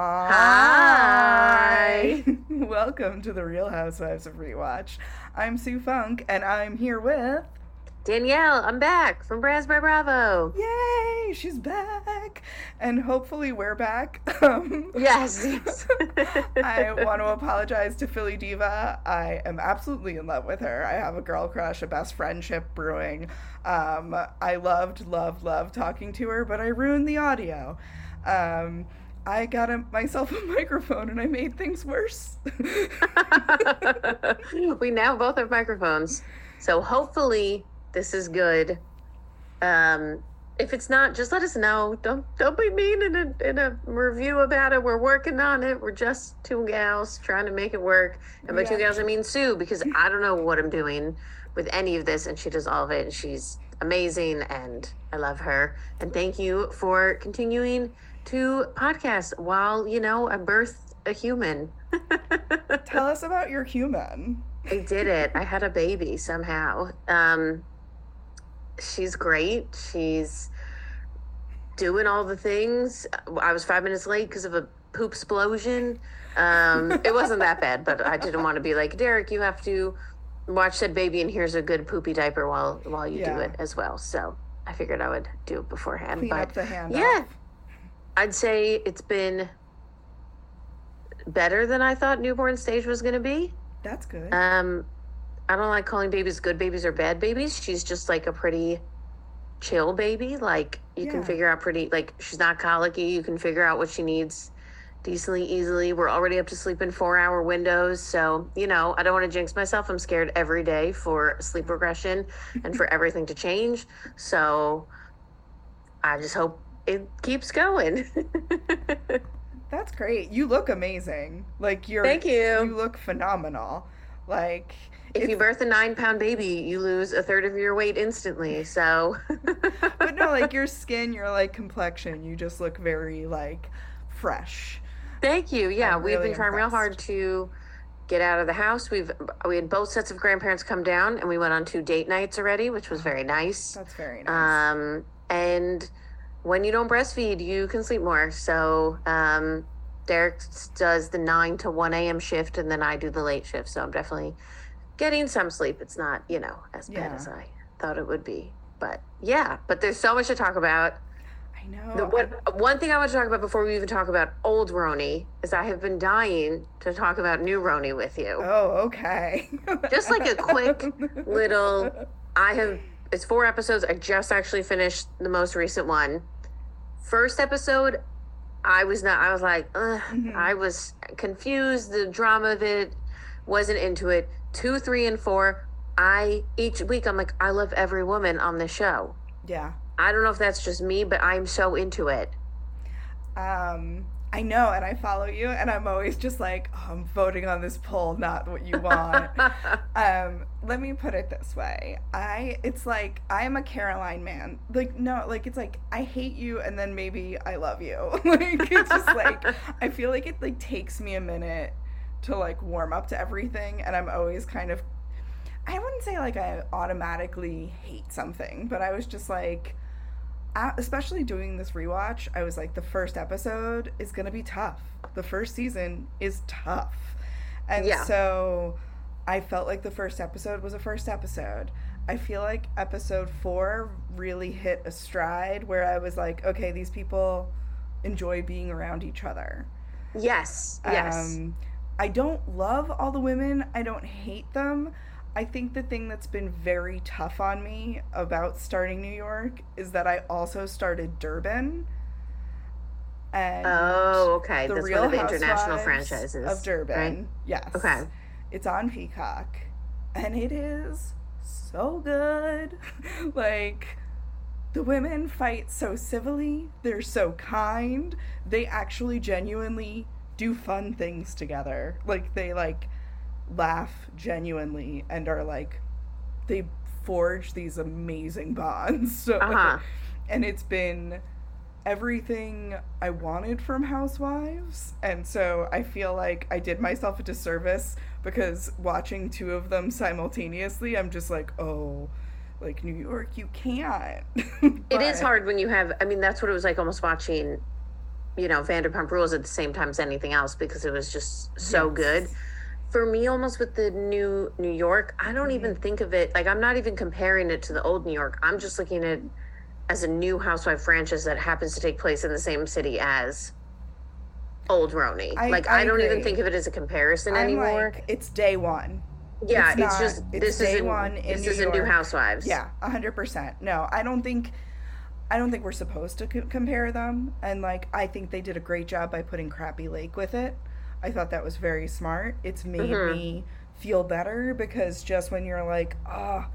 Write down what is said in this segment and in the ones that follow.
Hi. Welcome to the Real Housewives of Rewatch. I'm Sue Funke, and I'm here with. Danielle, I'm back from Brands By Bravo. Yay, she's back. And hopefully we're back. Um, Yes. yes. I want to apologize to Philly Diva. I am absolutely in love with her. I have a girl crush, a best friendship brewing. Um, I loved, loved, loved talking to her, but I ruined the audio. Um, I got a, myself a microphone and I made things worse. we now both have microphones. So hopefully this is good. Um if it's not, just let us know. Don't don't be mean in a in a review about it. We're working on it. We're just two gals trying to make it work. And by two gals I mean Sue, because I don't know what I'm doing with any of this and she does all of it and she's amazing and I love her. And thank you for continuing to podcast while, you know, I birthed a human. Tell us about your human. I did it. I had a baby somehow. Um, she's great. She's doing all the things. I was five minutes late because of a poop explosion. Um, it wasn't that bad, but I didn't want to be like Derek. You have to watch that baby, and here's a good poopy diaper while while you do it as well. So I figured I would do it beforehand. Clean but up the handoff. yeah, I'd say it's been better than I thought newborn stage was going to be. That's good. Um, I don't like calling babies good babies or bad babies. She's just like a pretty chill baby. Like you Yeah. can figure out pretty like she's not colicky. You can figure out what she needs decently easily. We're already up to sleep in four hour windows. So, you know, I don't want to jinx myself. I'm scared every day for sleep regression and for everything to change. So I just hope it keeps going. That's great. You look amazing. Like you're Thank you. You look phenomenal. Like if you birth a nine pound baby, you lose a third of your weight instantly. So but no, like your skin, your like complexion, you just look very like fresh. Thank you. Yeah, I'm we've really been trying real hard to get out of the house. We've we had both sets of grandparents come down, and we went on two date nights already, which was very nice. That's very nice. Um, and when you don't breastfeed, you can sleep more. So um, Derek does the nine to one a.m. shift, and then I do the late shift. So I'm definitely getting some sleep. It's not you know as bad Yeah. as I thought it would be, but yeah. But there's so much to talk about. I know. The, what, one thing I want to talk about before we even talk about old RHONY is I have been dying to talk about new RHONY with you. Oh, okay. Just like a quick little. I have. It's four episodes. I just actually finished the most recent one. First episode, I was not. I was like, Ugh, Mhm. I was confused. The drama of it wasn't into it. Two, three, and four. I each week I'm like, I love every woman on the show. yeah. I don't know if that's just me, but I'm so into it. Um, I know, and I follow you, and I'm always just like, oh, I'm voting on this poll, not what you want. um, let me put it this way. I it's like I am a Caroline man. Like no, like it's like I hate you and then maybe I love you. like it's just like I feel like it like takes me a minute to like warm up to everything and I'm always kind of I wouldn't say like I automatically hate something, but I was just like especially doing this rewatch, I was like the first episode is going to be tough. The first season is tough. And Yeah. so I felt like the first episode was a first episode. I feel like episode 4 really hit a stride where I was like, okay, these people enjoy being around each other. Yes. Yes. Um, I don't love all the women. I don't hate them. I think the thing that's been very tough on me about starting New York is that I also started Durban. And oh, okay. The That's Real one of the international franchises of Durban. Right? Yes. Okay. It's on Peacock, and it is so good. like the women fight so civilly. They're so kind. They actually genuinely do fun things together. Like they like laugh genuinely and are like they forge these amazing bonds. So uh-huh. and it's been everything I wanted from Housewives. And so I feel like I did myself a disservice because watching two of them simultaneously, I'm just like, oh, like New York, you can't. It is hard when you have, I mean, that's what it was like almost watching, you know, Vanderpump Rules at the same time as anything else because it was just so yes. good. For me, almost with the new New York, I don't mm-hmm. even think of it like I'm not even comparing it to the old New York. I'm just looking at as a new housewife franchise that happens to take place in the same city as old RHONY. I, like I, I don't even think of it as a comparison I'm anymore. Like, it's day one. Yeah, it's, it's not, just it's this is one in this is a new housewives. Yeah, hundred percent. No, I don't think I don't think we're supposed to c- compare them. And like I think they did a great job by putting Crappie Lake with it. I thought that was very smart. It's made mm-hmm. me feel better because just when you're like, oh,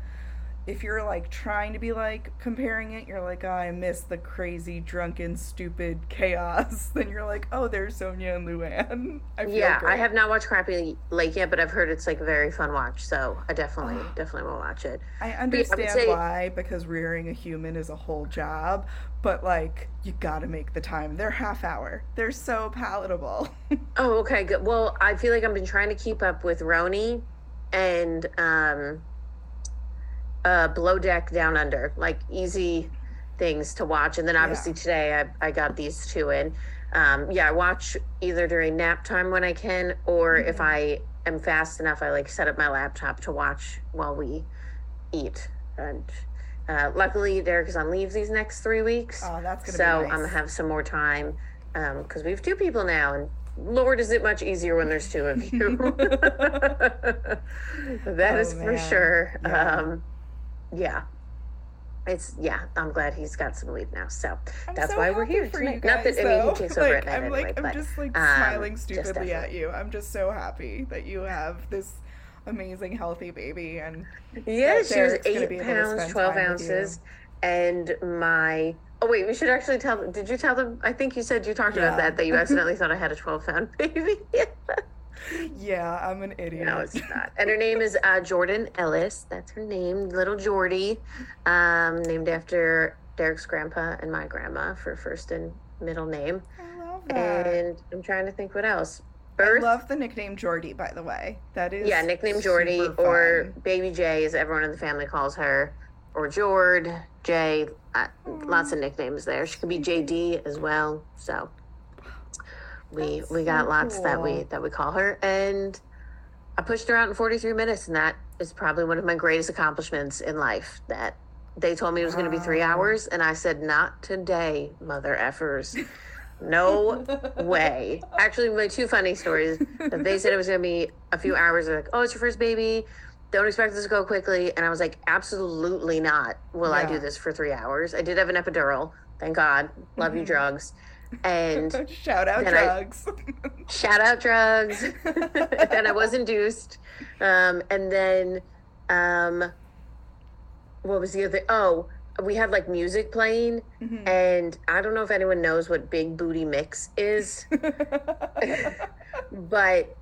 if you're like trying to be like comparing it, you're like, oh, I miss the crazy, drunken, stupid chaos. then you're like, oh, there's Sonja and Luann. I yeah, great. I have not watched Crappie Lake yet, but I've heard it's like a very fun watch. So I definitely, ah. definitely will watch it. I understand I say, why because rearing a human is a whole job, but like you got to make the time. They're half hour. They're so palatable. oh, okay, good. Well, I feel like I've been trying to keep up with RHONY and um uh, Below Deck Down Under, like easy things to watch. And then obviously yeah. today I, I got these two in. Um, yeah, I watch either during nap time when I can, or mm-hmm. if I am fast enough, I like set up my laptop to watch while we eat. And uh, luckily, Derek is on leave these next three weeks. Oh, that's gonna so nice. I'm gonna have some more time because um, we have two people now, and Lord, is it much easier when there's two of you? that oh, is man. for sure. Yeah. Um, yeah it's yeah i'm glad he's got some leave now so I'm that's so why we're here tonight. Guys, not that though. i mean he takes over like, at i'm like i'm just like um, smiling stupidly at you i'm just so happy that you have this amazing healthy baby and yeah she was eight pounds 12 ounces and my oh wait we should actually tell did you tell them i think you said you talked yeah. about that that you accidentally thought i had a 12 pound baby yeah, I'm an idiot. No, it's not. And her name is uh, Jordan Ellis. That's her name, little Jordy, um, named after Derek's grandpa and my grandma for first and middle name. I love that. And I'm trying to think what else. Birth. I love the nickname Jordy, by the way. That is yeah, nickname Jordy or Baby J, as everyone in the family calls her, or Jord, J. Uh, lots of nicknames there. She could be JD as well. So we That's we got so lots cool. that we that we call her and i pushed her out in 43 minutes and that is probably one of my greatest accomplishments in life that they told me it was going to be three hours and i said not today mother effers no way actually my two funny stories that they said it was going to be a few hours they're like oh it's your first baby don't expect this to go quickly and i was like absolutely not will yeah. i do this for three hours i did have an epidural thank god love mm-hmm. you drugs and shout out drugs. I, shout out drugs. and I was induced. Um, and then, um, what was the other? Oh, we had like music playing, mm-hmm. and I don't know if anyone knows what Big Booty Mix is, but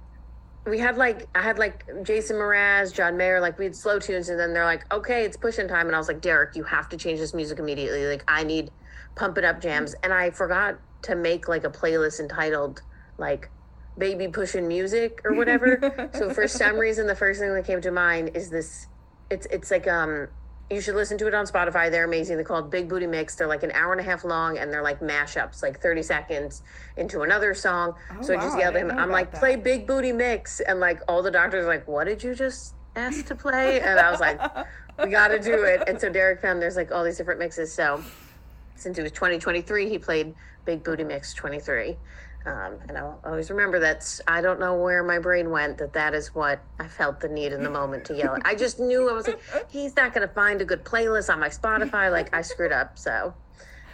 we had like I had like Jason Mraz, John Mayer, like we had slow tunes, and then they're like, "Okay, it's pushing time," and I was like, "Derek, you have to change this music immediately. Like I need pump it up jams," and I forgot to make like a playlist entitled like baby pushing music or whatever. so for some reason the first thing that came to mind is this it's it's like um you should listen to it on Spotify. They're amazing. They're called Big Booty Mix. They're like an hour and a half long and they're like mashups, like 30 seconds into another song. Oh, so I just yelled at him, I'm like, that. play Big Booty Mix. And like all the doctors are like, what did you just ask to play? And I was like, we got to do it. And so Derek found there's like all these different mixes. So since it was 2023, he played Big Booty Mix 23. Um, and I'll always remember that's, I don't know where my brain went, that that is what I felt the need in the moment to yell. I just knew I was like, he's not going to find a good playlist on my Spotify. Like, I screwed up. So,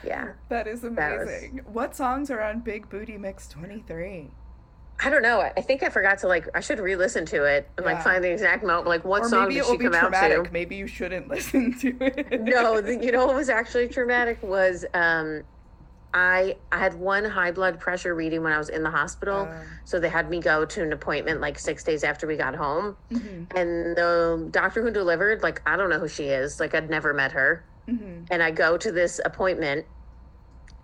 yeah. That is amazing. That was... What songs are on Big Booty Mix 23? I don't know. I think I forgot to like. I should re-listen to it and yeah. like find the exact moment. Like, what or song did she come traumatic. out to? Maybe you shouldn't listen to it. no, the, you know what was actually traumatic was um, I I had one high blood pressure reading when I was in the hospital, uh, so they had me go to an appointment like six days after we got home, mm-hmm. and the doctor who delivered, like I don't know who she is, like I'd never met her, mm-hmm. and I go to this appointment,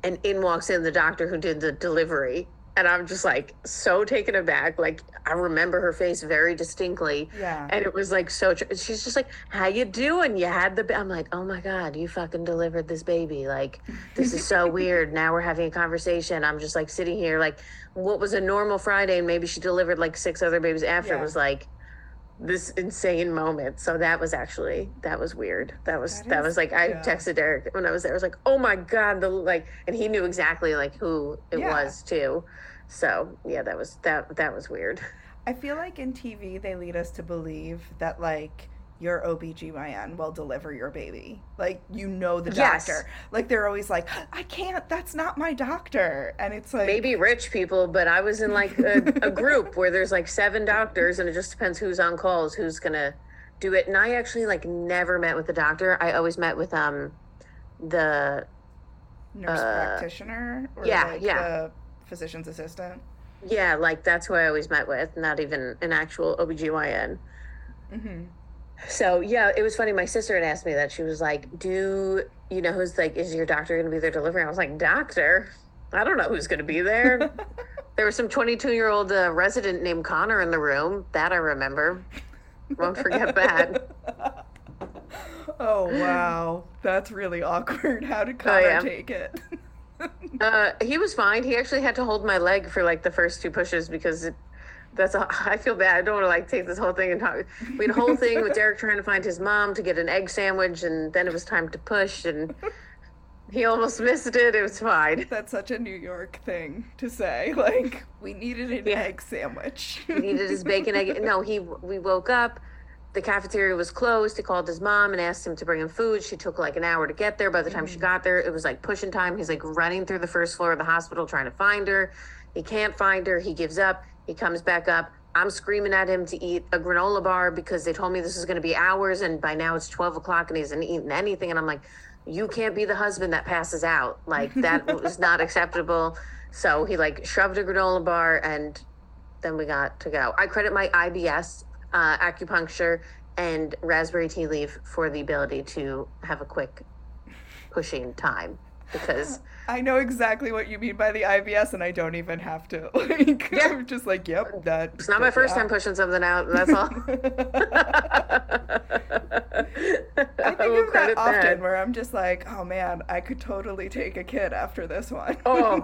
and in walks in the doctor who did the delivery, and I'm just like so taken aback. Like I remember her face very distinctly. Yeah. And it was like so. Tr- she's just like, "How you doing? You had the." Ba-. I'm like, "Oh my god, you fucking delivered this baby! Like this is so weird." Now we're having a conversation. I'm just like sitting here, like what was a normal Friday, and maybe she delivered like six other babies after. Yeah. It was like this insane moment. So that was actually that was weird. That was that, that is, was like I yeah. texted Derek when I was there. I was like, "Oh my god!" The like, and he knew exactly like who it yeah. was too. So yeah, that was that that was weird. I feel like in TV they lead us to believe that like your OBGYN will deliver your baby. Like you know the yes. doctor. Like they're always like, I can't, that's not my doctor. And it's like maybe rich people, but I was in like a, a group where there's like seven doctors and it just depends who's on calls, who's gonna do it. And I actually like never met with the doctor. I always met with um the nurse uh, practitioner or yeah, like yeah. the physician's assistant. Yeah, like that's who I always met with, not even an actual OBGYN. Mm-hmm. So yeah, it was funny. My sister had asked me that. She was like, "Do you know who's like? Is your doctor going to be there delivering?" I was like, "Doctor? I don't know who's going to be there." there was some 22 year old uh, resident named Connor in the room. That I remember. Won't forget that. oh wow, that's really awkward. How did Connor oh, yeah. take it? uh, he was fine. He actually had to hold my leg for like the first two pushes because it, that's a, I feel bad. I don't want to like take this whole thing and talk. We had a whole thing with Derek trying to find his mom to get an egg sandwich, and then it was time to push, and he almost missed it. It was fine. That's such a New York thing to say. Like we needed an yeah. egg sandwich. he needed his bacon egg. No, he. We woke up. The cafeteria was closed. He called his mom and asked him to bring him food. She took like an hour to get there. By the time mm. she got there, it was like pushing time. He's like running through the first floor of the hospital trying to find her. He can't find her. He gives up he comes back up. I'm screaming at him to eat a granola bar because they told me this is going to be hours, and by now it's 12 o'clock and he hasn't eaten anything. And I'm like, you can't be the husband that passes out. Like that was not acceptable. So he like shoved a granola bar, and then we got to go. I credit my IBS uh, acupuncture and raspberry tea leaf for the ability to have a quick pushing time because I know exactly what you mean by the IBS, and I don't even have to. Like, yeah. I'm just like, yep, that. It's not my first yeah. time pushing something out. That's all. I think of that often, that. where I'm just like, oh man, I could totally take a kid after this one. oh,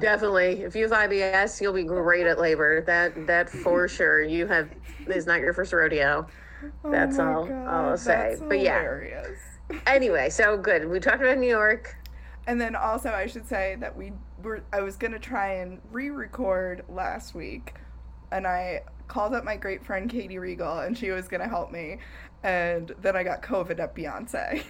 definitely. If you have IBS, you'll be great at labor. That that for sure. You have is not your first rodeo. Oh That's oh all, God, I'll say. But yeah. Anyway, so good. We talked about New York. And then also, I should say that we were. I was gonna try and re-record last week, and I called up my great friend Katie Regal, and she was gonna help me, and then I got COVID at Beyonce.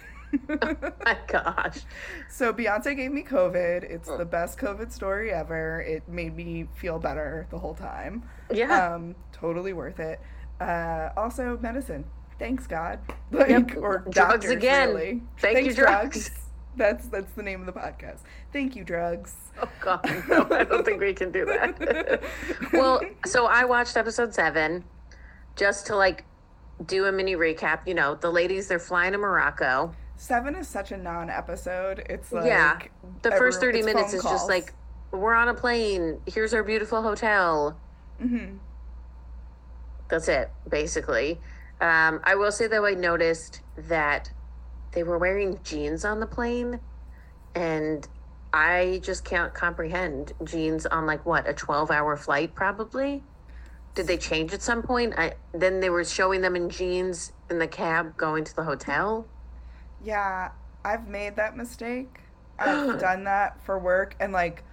oh my gosh. So Beyonce gave me COVID. It's the best COVID story ever. It made me feel better the whole time. Yeah. Um, totally worth it. Uh, also medicine. Thanks God. Like yep. or drugs doctors, again. Really. Thank Thanks, you drugs. drugs. That's that's the name of the podcast. Thank you, drugs. Oh God, no, I don't think we can do that. well, so I watched episode seven, just to like do a mini recap. You know, the ladies they're flying to Morocco. Seven is such a non-episode. It's like yeah, the first thirty minutes is calls. just like we're on a plane. Here's our beautiful hotel. Mm-hmm. That's it, basically. Um, I will say though, I noticed that they were wearing jeans on the plane and I just can't comprehend jeans on like what a 12 hour flight probably. Did they change at some point? I then they were showing them in jeans in the cab going to the hotel. Yeah, I've made that mistake. I've done that for work and like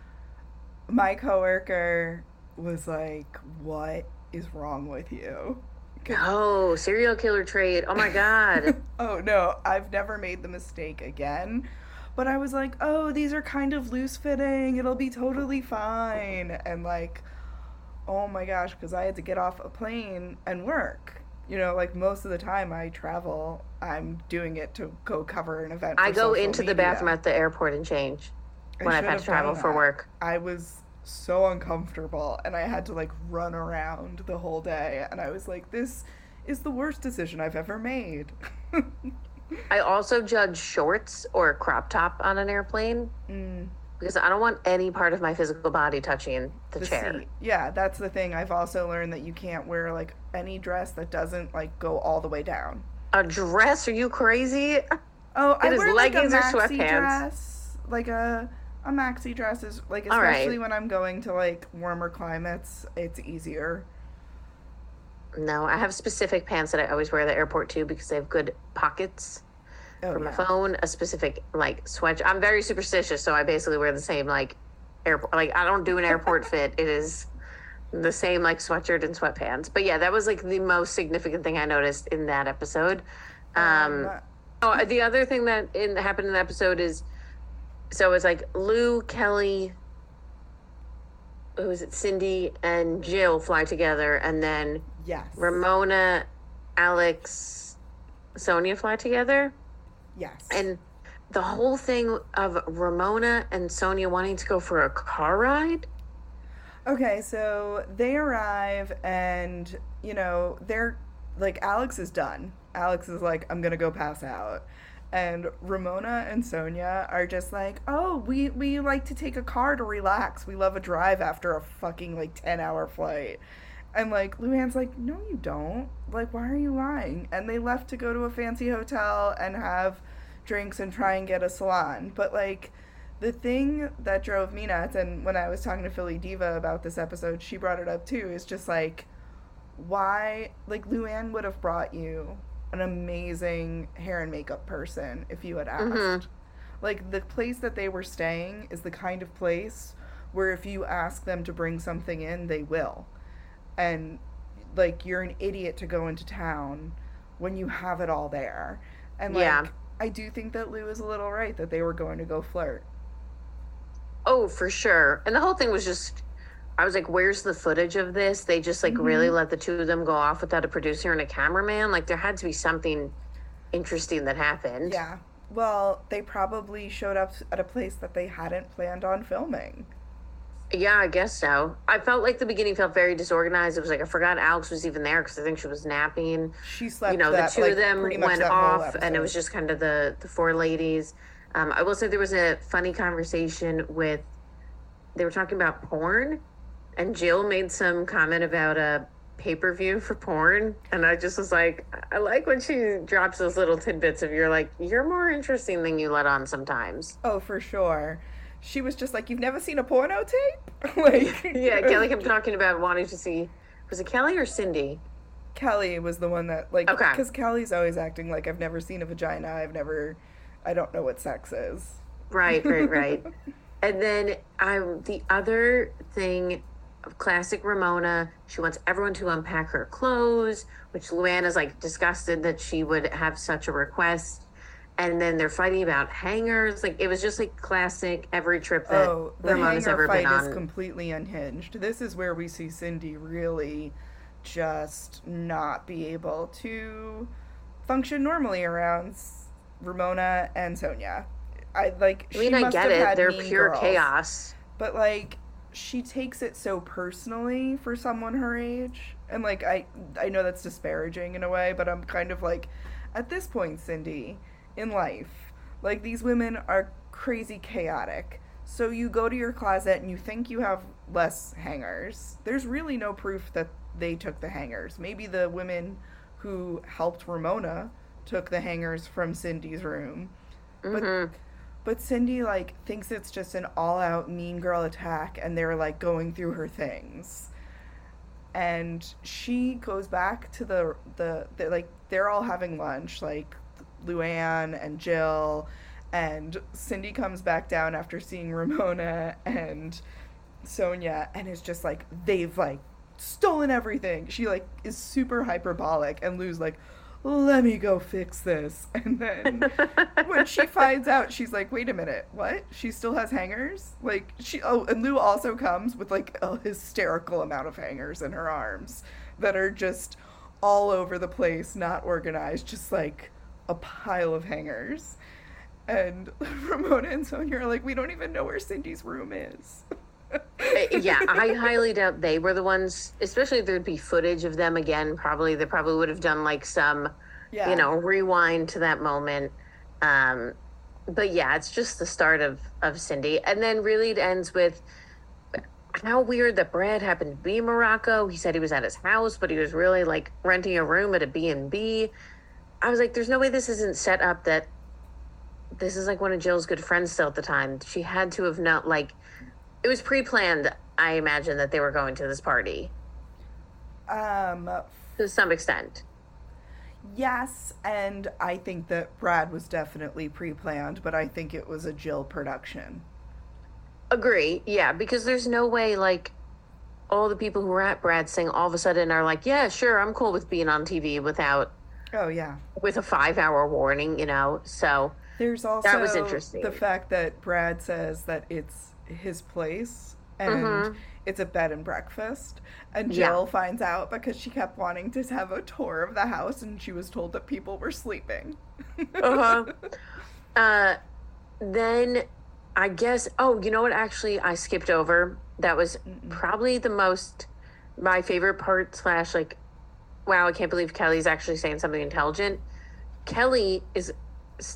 my coworker was like, "What is wrong with you?" Oh, serial killer trade. Oh my god. oh no, I've never made the mistake again. But I was like, "Oh, these are kind of loose fitting. It'll be totally fine." And like, oh my gosh, because I had to get off a plane and work. You know, like most of the time I travel, I'm doing it to go cover an event. I go into media. the bathroom at the airport and change when I've had to travel for work. I was so uncomfortable and I had to like run around the whole day and I was like this is the worst decision I've ever made. I also judge shorts or crop top on an airplane mm. because I don't want any part of my physical body touching the, the chair. Seat. Yeah, that's the thing. I've also learned that you can't wear like any dress that doesn't like go all the way down. A dress? Are you crazy? Oh, it I wear leggings like a maxi or sweatpants. Dress, like a a maxi dress is like especially right. when I'm going to like warmer climates, it's easier. No, I have specific pants that I always wear at the airport too because they have good pockets oh, for my yeah. phone. A specific like sweat. I'm very superstitious, so I basically wear the same like airport. Like I don't do an airport fit. It is the same like sweatshirt and sweatpants. But yeah, that was like the most significant thing I noticed in that episode. Um, um oh, the other thing that in, happened in the episode is so it was like Lou, Kelly, who is it? Cindy and Jill fly together, and then yes, Ramona, Alex, Sonja fly together. Yes, and the whole thing of Ramona and Sonja wanting to go for a car ride. Okay, so they arrive, and you know they're like Alex is done. Alex is like, I'm gonna go pass out and Ramona and Sonja are just like, "Oh, we we like to take a car to relax. We love a drive after a fucking like 10-hour flight." And like Luann's like, "No, you don't. Like, why are you lying?" And they left to go to a fancy hotel and have drinks and try and get a salon. But like the thing that drove me nuts and when I was talking to Philly Diva about this episode, she brought it up too, is just like why like Luann would have brought you an amazing hair and makeup person if you had asked. Mm-hmm. Like the place that they were staying is the kind of place where if you ask them to bring something in, they will. And like you're an idiot to go into town when you have it all there. And like yeah. I do think that Lou is a little right that they were going to go flirt. Oh, for sure. And the whole thing was just I was like, where's the footage of this? They just like mm-hmm. really let the two of them go off without a producer and a cameraman. Like there had to be something interesting that happened. Yeah. Well, they probably showed up at a place that they hadn't planned on filming. Yeah, I guess so. I felt like the beginning felt very disorganized. It was like I forgot Alex was even there because I think she was napping. She slept. You know, that, the two like, of them went off, and it was just kind of the the four ladies. Um, I will say there was a funny conversation with. They were talking about porn, and Jill made some comment about a pay per view for porn, and I just was like, I like when she drops those little tidbits of you're like, you're more interesting than you let on sometimes. Oh, for sure. She was just like, you've never seen a porno tape, like yeah. Kelly kept talking about wanting to see. Was it Kelly or Cindy? Kelly was the one that like okay because Kelly's always acting like I've never seen a vagina. I've never, I don't know what sex is. Right, right, right. and then um, the other thing classic Ramona. She wants everyone to unpack her clothes, which Luann is like disgusted that she would have such a request. And then they're fighting about hangers. Like it was just like classic every trip that oh, the Ramona's ever fight been on. is completely unhinged. This is where we see Cindy really just not be able to function normally around Ramona and Sonja. I like. I mean, I get it. They're pure girls, chaos. But like, she takes it so personally for someone her age and like i i know that's disparaging in a way but i'm kind of like at this point cindy in life like these women are crazy chaotic. So you go to your closet and you think you have less hangers. There's really no proof that they took the hangers. Maybe the women who helped ramona took the hangers from cindy's room. Mm-hmm. but but Cindy like thinks it's just an all-out mean girl attack and they're like going through her things. And she goes back to the the, the like they're all having lunch like Luann and Jill and Cindy comes back down after seeing Ramona and Sonja and is just like they've like stolen everything. She like is super hyperbolic and Lou's like let me go fix this. And then when she finds out, she's like, wait a minute, what? She still has hangers? Like, she, oh, and Lou also comes with like a hysterical amount of hangers in her arms that are just all over the place, not organized, just like a pile of hangers. And Ramona and Sonja are like, we don't even know where Cindy's room is. Yeah, I highly doubt they were the ones, especially if there'd be footage of them again. Probably they probably would have done like some, Yeah. you know, rewind to that moment. Um, but yeah, it's just the start of of Cindy, and then really it ends with how weird that Brad happened to be in Morocco. He said he was at his house, but he was really like renting a room at a B and B. I was like, there's no way this isn't set up that this is like one of Jill's good friends still at the time. She had to have not like it was pre-planned. I imagine that they were going to this party Um, to some extent. yes, and I think that Brad was definitely pre planned, but I think it was a Jill production. Agree, yeah, because there's no way like all the people who were at Brad's thing all of a sudden are like, yeah, sure, I'm cool with being on TV without Oh, yeah. with a five hour warning, you know. So There's also that was interesting. the fact that Brad says that it's his place and Mhm. it's a bed and breakfast. And Yeah. Jill finds out because she kept wanting to have a tour of the house and she was told that people were sleeping. uh-huh. uh then I guess oh, you know what actually I skipped over? That was probably the most my favorite part slash like wow, I can't believe Kelly's actually saying something intelligent. Kelly is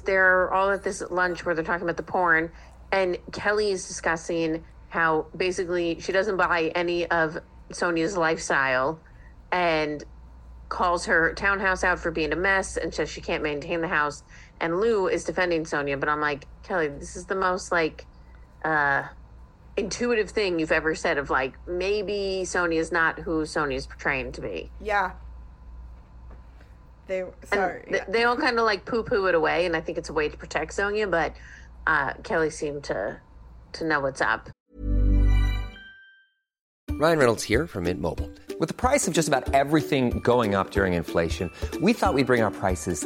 they're all at this lunch where they're talking about the porn and Kelly is discussing how basically she doesn't buy any of Sonja's lifestyle and calls her townhouse out for being a mess and says she can't maintain the house. And Lou is defending Sonja, but I'm like, Kelly, this is the most like uh intuitive thing you've ever said of like maybe Sonja's not who Sonja's portraying to be. yeah. They sorry. th- they all kind of like poo poo it away, and I think it's a way to protect Sonja, but uh Kelly seemed to to know what's up. Ryan Reynolds here from Mint Mobile. With the price of just about everything going up during inflation, we thought we'd bring our prices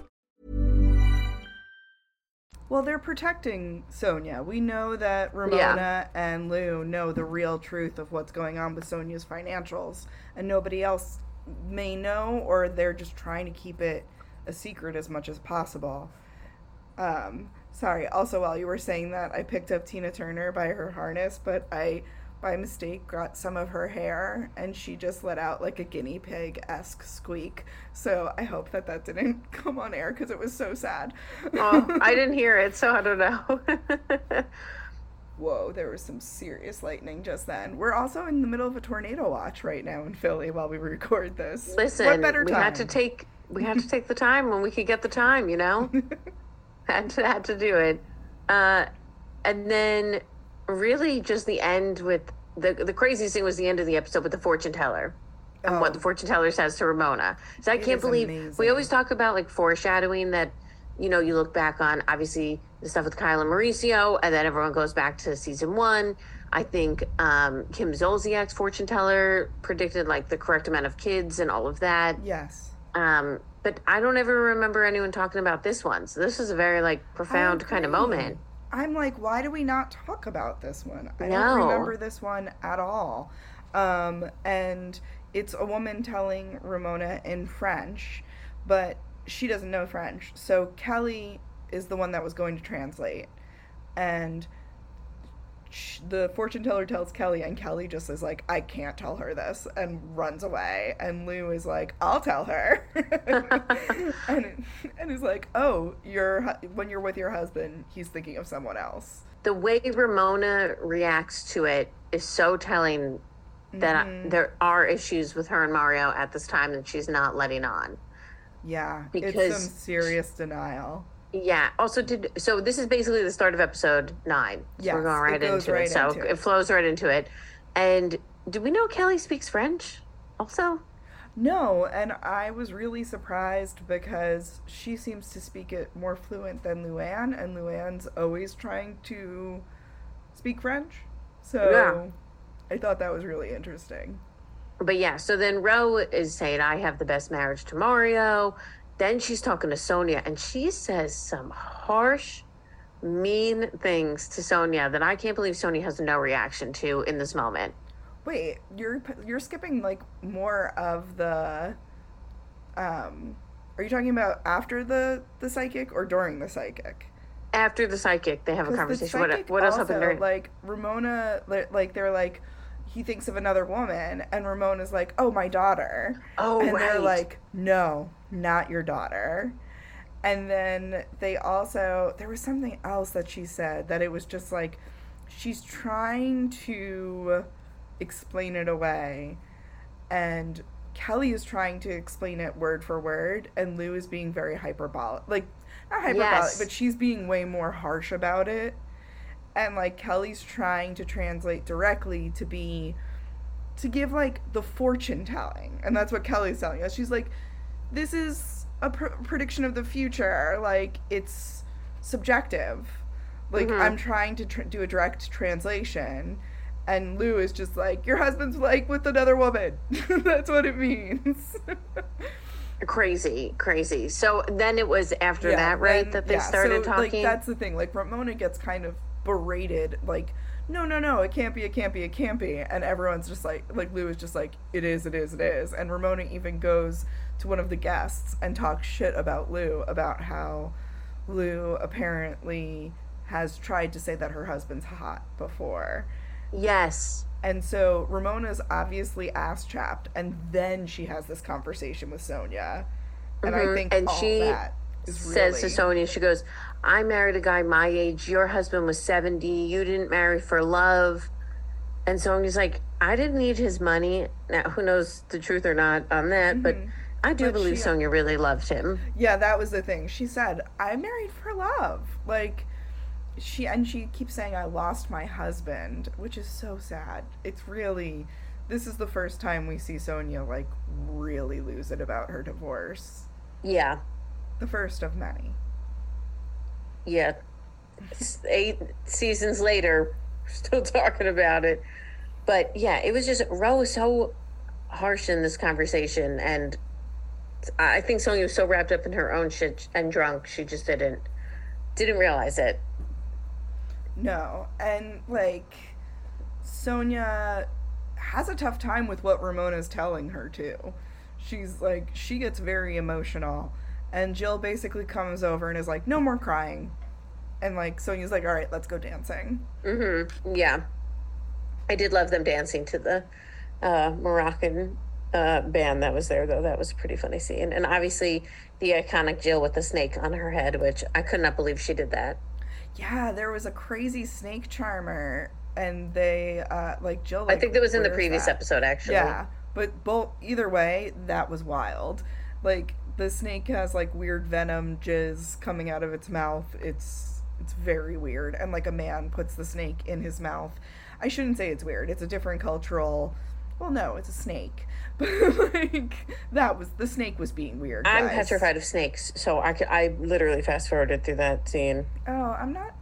Well, they're protecting Sonja. We know that Ramona and Lou know the real truth of what's going on with Sonja's financials, and nobody else may know, or they're just trying to keep it a secret as much as possible. Um, sorry. Also, while you were saying that, I picked up Tina Turner by her harness, but I, by mistake, got some of her hair, and she just let out like a guinea pig esque squeak. So I hope that that didn't come on air because it was so sad. Oh, I didn't hear it, so I don't know. Whoa, there was some serious lightning just then. We're also in the middle of a tornado watch right now in Philly while we record this. Listen, what better we had to take we had to take the time when we could get the time, you know. had to had to do it, uh, and then really just the end with the the craziest thing was the end of the episode with the fortune teller and what Oh. the fortune teller says to Ramona. So I It can't believe we always talk about like foreshadowing that. You know, you look back on obviously the stuff with Kyle and Mauricio, and then everyone goes back to season one. I think um, Kim Zolciak's fortune teller predicted like the correct amount of kids and all of that. Yes. Um, but I don't ever remember anyone talking about this one. So this is a very like profound kind of moment. I'm like, why do we not talk about this one? I No. don't remember this one at all. Um, and it's a woman telling Ramona in French, but she doesn't know French. So Kelly is the one that was going to translate. And the fortune teller tells Kelly, and Kelly just is like, I can't tell her this, and runs away. And Lou is like, I'll tell her. and, and is like, oh, you're, when you're with your husband, he's thinking of someone else. The way Ramona reacts to it is so telling that I- mm-hmm. there are issues with her and Mario at this time that she's not letting on. Yeah, Because it's some serious denial. Yeah. Also, did so. This is basically the start of episode nine. So Yes, we're going it right goes into right it. So into it. it flows right into it. And do we know Kelly speaks French? Also, No, and I was really surprised because she seems to speak it more fluent than Luann, and Luann's always trying to speak French. So Yeah. I thought that was really interesting. but yeah. So then Ro is saying, "I have the best marriage to Mario." Then she's talking to Sonja, and she says some harsh, mean things to Sonja that I can't believe Sonja has no reaction to in this moment. Wait, you're you're skipping like more of the um are you talking about after the the psychic or during the psychic? After the psychic, they have a conversation. What, what else happened also, during? Like Ramona, like they're like, he thinks of another woman, and Ramon is like, "Oh, my daughter." Oh, and they're like, "No, not your daughter." And then they also there was something else that she said that it was just like she's trying to explain it away, and Kelly is trying to explain it word for word, and Lou is being very hyperbolic, like not hyperbolic, Yes. but she's being way more harsh about it. And like Kelly's trying to translate directly to be to give like the fortune telling, and that's what Kelly's telling us. She's like, "This is a pr- prediction of the future. Like it's subjective. Like mm-hmm. I'm trying to tr- do a direct translation." And Lou is just like, Your husband's like with another woman. That's what it means. crazy, crazy. So then it was after Yeah, that, right, then- that they yeah, started so, talking. Like that's the thing. Like Ramona gets kind of berated, like, no, no, no, it can't be, it can't be, it can't be, and everyone's just like, like Lou is just like, it is, it is, it is, and Ramona even goes to one of the guests and talks shit about Lou about how Lou apparently has tried to say that her husband's hot before. yes. And so Ramona's obviously ass chapped, and then she has this conversation with Sonja. And I Mhm. think And she Says to Sonja, she goes, I married a guy my age. Your husband was 70. You didn't marry for love. And so Sonja's like, I didn't need his money. Now, who knows the truth or not on that, but I do Mm-hmm. But believe she- Sonja really loved him. Yeah, that was the thing. She said, "I married for love." Like she and she keeps saying I lost my husband, which is so sad. It's really this is the first time we see Sonja like really lose it about her divorce. Yeah. The first of many. Yeah. Eight seasons later, still talking about it. But yeah, it was just Ro was so harsh in this conversation, and I think Sonja was so wrapped up in her own shit and drunk, she just didn't didn't realize it. No, and like Sonja has a tough time with what Ramona's telling her too. She's like she gets very emotional and Jill basically comes over and is like no more crying. And like Sonja's like all right, let's go dancing. Mm-hmm. Yeah, I did love them dancing to the uh, Moroccan uh, band that was there, though. That was a pretty funny scene, and obviously the iconic Jill with the snake on her head, which I could not believe she did that. Yeah, there was a crazy snake charmer and they uh like Jill I think that was in the previous that. episode, actually. Yeah, but both either way, that was wild. Like the snake has like weird venom jizz coming out of its mouth. It's it's very weird, and like a man puts the snake in his mouth. I shouldn't say it's weird. It's a different cultural. Well, no, it's a snake, but like that was the snake was being weird. I'm guys. petrified of snakes, so I could, I literally fast forwarded through that scene. Oh, I'm not.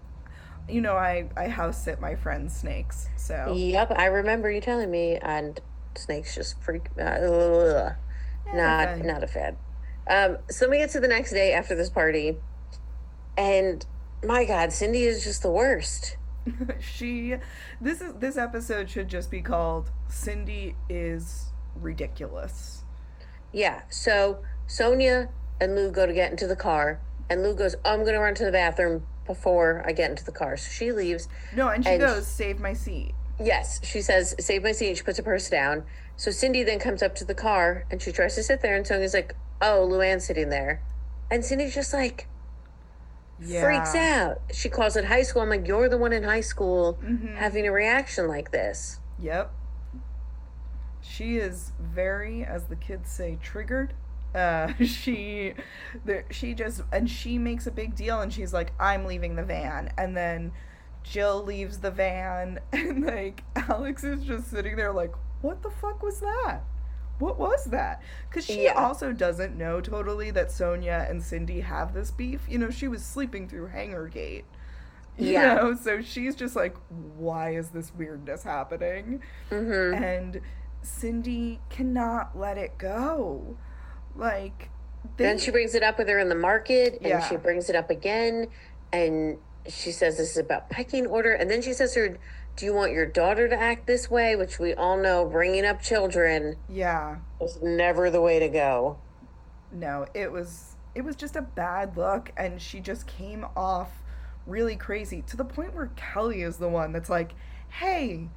You know, I I house sit my friends' snakes, so Yep, I remember you telling me, and snakes just freak. Uh. Not fine. not a fan. Um, so then we get to the next day after this party, and my God, Cindy is just the worst. she this is this episode should just be called Cindy is ridiculous. Yeah. So Sonja and Lou go to get into the car, and Lou goes, oh, "I'm going to run to the bathroom before I get into the car." So she leaves. No, and she And- goes, "Save my seat." Yes, she says, "Save my seat." She puts her purse down. So Cindy then comes up to the car, and she tries to sit there, and Sonja's like, "Oh, Luann's sitting there," and Cindy's just like Yeah. freaks out. She calls it high school. I'm like, "You're the one in high school Mm-hmm. having a reaction like this." Yep. She is very, as the kids say, triggered. Uh, she, the, she just and she makes a big deal, and she's like, "I'm leaving the van," and then Jill leaves the van, and like Alex is just sitting there, like, "What the fuck was that?" What was that? Because she Yeah. also doesn't know totally that Sonja and Cindy have this beef. You know, she was sleeping through Hanger Gate. You Yeah. know, so she's just like, why is this weirdness happening? Mm-hmm. And Cindy cannot let it go. Like, they, Then she brings it up with her in the market, and Yeah. she brings it up again, and she says this is about pecking order, and then she says her, "Do you want your daughter to act this way?" Which we all know, bringing up children yeah, is never the way to go. no, it was it was just a bad look, and she just came off really crazy to the point where Kelly is the one that's like, "Hey,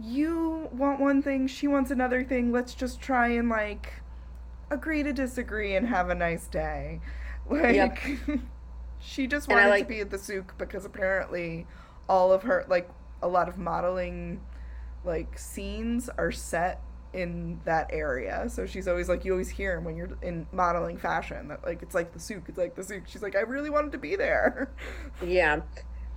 you want one thing, she wants another thing. Let's just try and like agree to disagree and have a nice day." Like, Yep. she just wanted like- to be at the souk because apparently all of her like a lot of modeling like scenes are set in that area. So she's always like, you always hear when you're in modeling fashion that like it's like the souk, it's like the souk. She's like, I really wanted to be there. Yeah.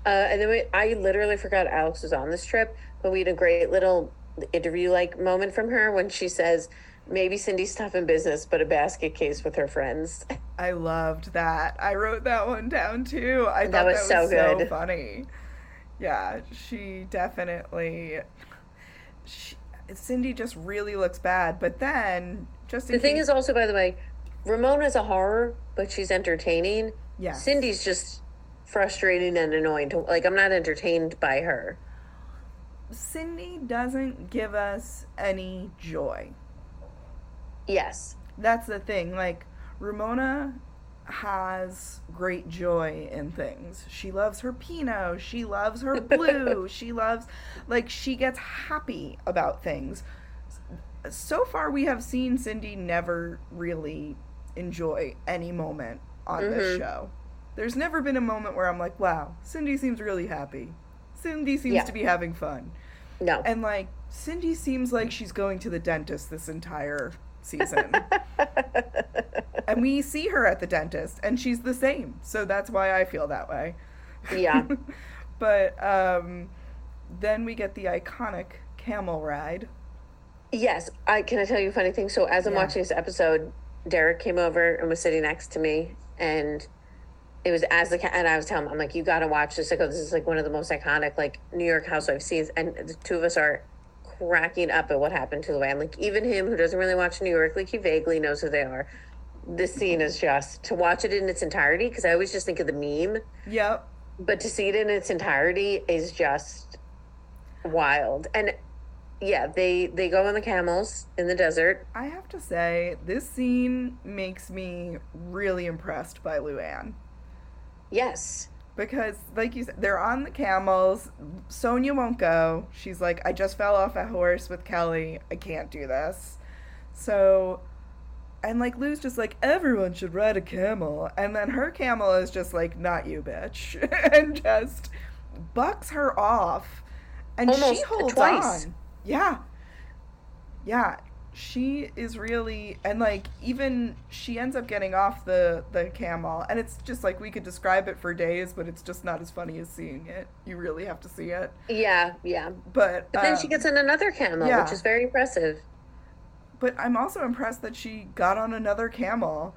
Uh, and then we, I literally forgot Alex was on this trip, but we had a great little interview like moment from her when she says, maybe Cindy's tough in business, but a basket case with her friends. I loved that. I wrote that one down too. I That thought was that was so so good. funny. Yeah, she definitely. She, Cindy just really looks bad, but then just The thing is also, by the way, Ramona's a horror, but she's entertaining. Yeah, Cindy's just frustrating and annoying. To, like, I'm not entertained by her. Cindy doesn't give us any joy. Yes. That's the thing. Like, Ramona has great joy in things. She loves her Pinot. She loves her blue. she loves, like, she gets happy about things. So far, we have seen Cindy never really enjoy any moment on this mm-hmm. show. There's never been a moment where I'm like, wow, Cindy seems really happy. Cindy seems Yeah. to be having fun. No. And like Cindy seems like she's going to the dentist this entire season. and we see her at the dentist and she's the same. So that's why I feel that way. yeah. But um then we get the iconic camel ride. Yes. I can I tell you a funny thing? So as I'm Yeah. watching this episode, Derek came over and was sitting next to me, and it was as the and I was telling him, I'm like, you got to watch this. I go, this is like one of the most iconic like New York housewife scenes, and the two of us are cracking up at what happened to Luann. Like even him who doesn't really watch New York, like he vaguely knows who they are. This scene is just to watch it in its entirety because I always just think of the meme, Yep. but to see it in its entirety is just wild. And yeah, they they go on the camels in the desert. I have to say, this scene makes me really impressed by Luann. Yes. Because, like you said, they're on the camels. Sonja won't go. She's like, I just fell off a horse with Kelly. I can't do this. So, and like Lou's just like, everyone should ride a camel. And then her camel is just like, not you, bitch. and just bucks her off. And she holds twice. on. Yeah. Yeah. She is really and like even she ends up getting off the the camel and it's just like we could describe it for days but it's just not as funny as seeing it. You really have to see it. Yeah, yeah. But But then she um, gets on another camel, yeah. which is very impressive. But I'm also impressed that she got on another camel.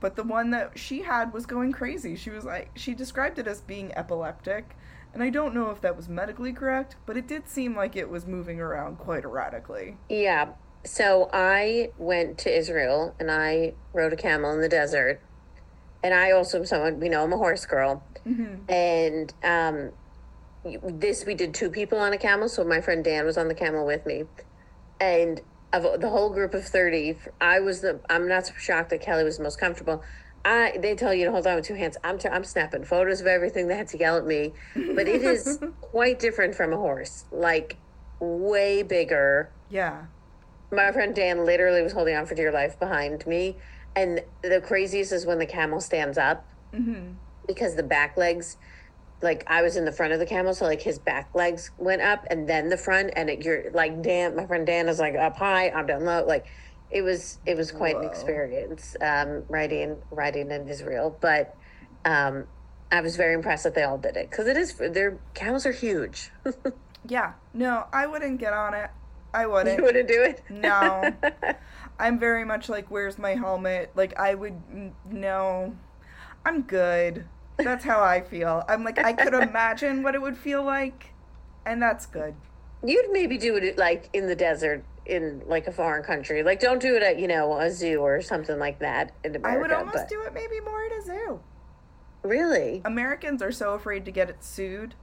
But the one that she had was going crazy. She was like, she described it as being epileptic. And I don't know if that was medically correct, but it did seem like it was moving around quite erratically. Yeah. So I went to Israel and I rode a camel in the desert. And I also am someone, we know I'm a horse girl. And um, this, we did two people on a camel. So my friend Dan was on the camel with me. And of the whole group of 30, I was the, I'm not so shocked that Kelly was the most comfortable. I, they tell you to hold on with two hands. I'm, t- I'm snapping photos of everything. They had to yell at me. But it is quite different from a horse, like way bigger Yeah. My friend Dan literally was holding on for dear life behind me. And the craziest is when the camel stands up because the back legs, like I was in the front of the camel, so like his back legs went up and then the front, and it, you're like Dan, my friend Dan is like up high, I'm down low. Like it was it was quite an experience um, riding writing in Israel, but um, I was very impressed that they all did it because it is their camels are huge. Yeah. No, I wouldn't get on it. I wouldn't. You wouldn't do it? No. I'm very much like, where's my helmet? Like, I would, no. I'm good. That's how I feel. I'm like, I could imagine what it would feel like, and that's good. You'd maybe do it like in the desert in like a foreign country. Like don't do it at you know a zoo or something like that in America. I would almost but- do it maybe more at a zoo. Really? Americans are so afraid to get it sued.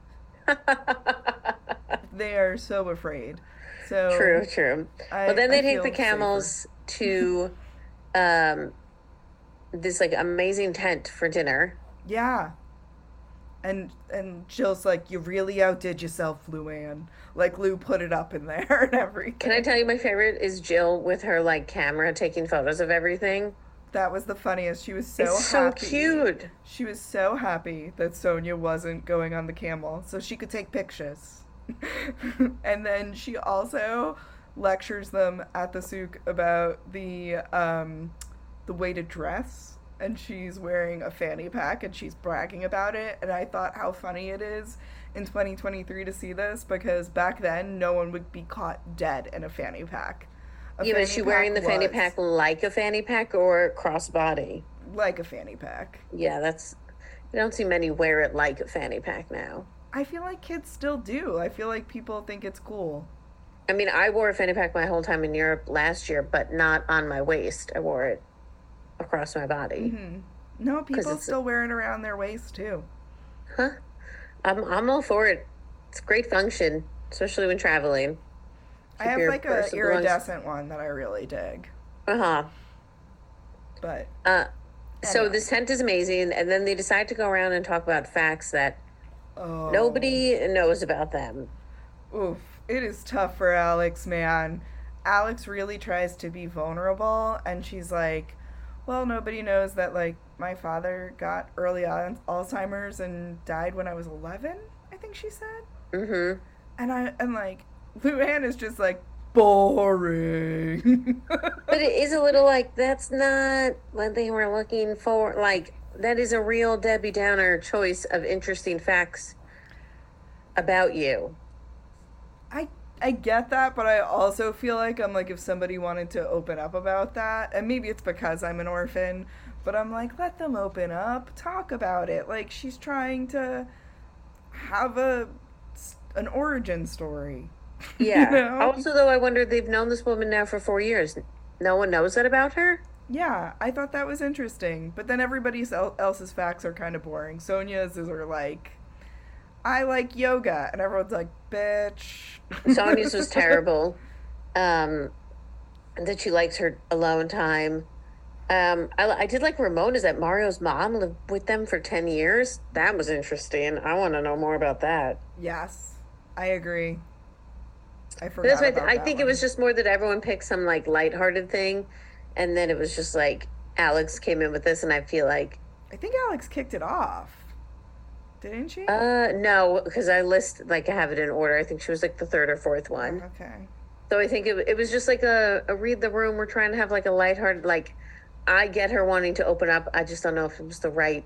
they are so afraid. So True, true. I- well, then I they take feel the safer. camels to um this like amazing tent for dinner. Yeah. And and Jill's like, you really outdid yourself, Luann. Like Lou put it up in there and everything. Can I tell you my favorite is Jill with her like camera taking photos of everything. That was the funniest. She was so it's so cute. She was so happy that Sonja wasn't going on the camel, so she could take pictures. and then she also lectures them at the souk about the um, the way to dress, and she's wearing a fanny pack and she's bragging about it. And I thought how funny it is in 2023 to see this because back then no one would be caught dead in a fanny pack. A Yeah, but is she wearing the pack fanny pack like a fanny pack or crossbody? like a fanny pack. Yeah, that's. I don't see many wear it like a fanny pack now. I feel like kids still do. I feel like people think it's cool. I mean, I wore a fanny pack my whole time in Europe last year, but not on my waist. I wore it across my body. Mm-hmm. No, people still wear it around their waist too. Huh? I'm I'm all for it. It's great function, especially when traveling. I have like a purse belongs- iridescent one that I really dig. Uh huh. But Uh, so Anyway. this tent is amazing, and then they decide to go around and talk about facts that oh, nobody knows about them. oof, it is tough for Alex, man. Alex really tries to be vulnerable, and she's like, "Well, nobody knows that like my father got early on Alzheimer's and died when I was 11." I think she said. Mm-hmm. And I and like Luann is just like boring. But it is a little like that's not what they were looking for. Like that is a real Debbie Downer choice of interesting facts about you. I I get that, but I also feel like I'm like if somebody wanted to open up about that, and maybe it's because I'm an orphan, but I'm like let them open up, talk about it. Like she's trying to have a an origin story. Yeah. know? Also, though, I wonder they've known this woman now for four years. No one knows that about her. Yeah, I thought that was interesting, but then everybody else's facts are kind of boring. Sonja's is are like, I like yoga, and everyone's like, bitch. Sonja's was terrible. Um, that she likes her alone time. Um, I, I did like Ramona's that Mario's mom lived with them for 10 years. That was interesting. I want to know more about that. Yes, I agree. I But forgot That's why I, about I think it was just more that everyone picked some like lighthearted thing. And then it was just like Alex came in with this, and I feel like, I think Alex kicked it off. Didn't she? uh, no, because I list like I have it in order. I think she was like the third or fourth one. okay. So I think it, it was just like a, a read the room. We're trying to have like a lighthearted, like, I get her wanting to open up. I just don't know if it was the right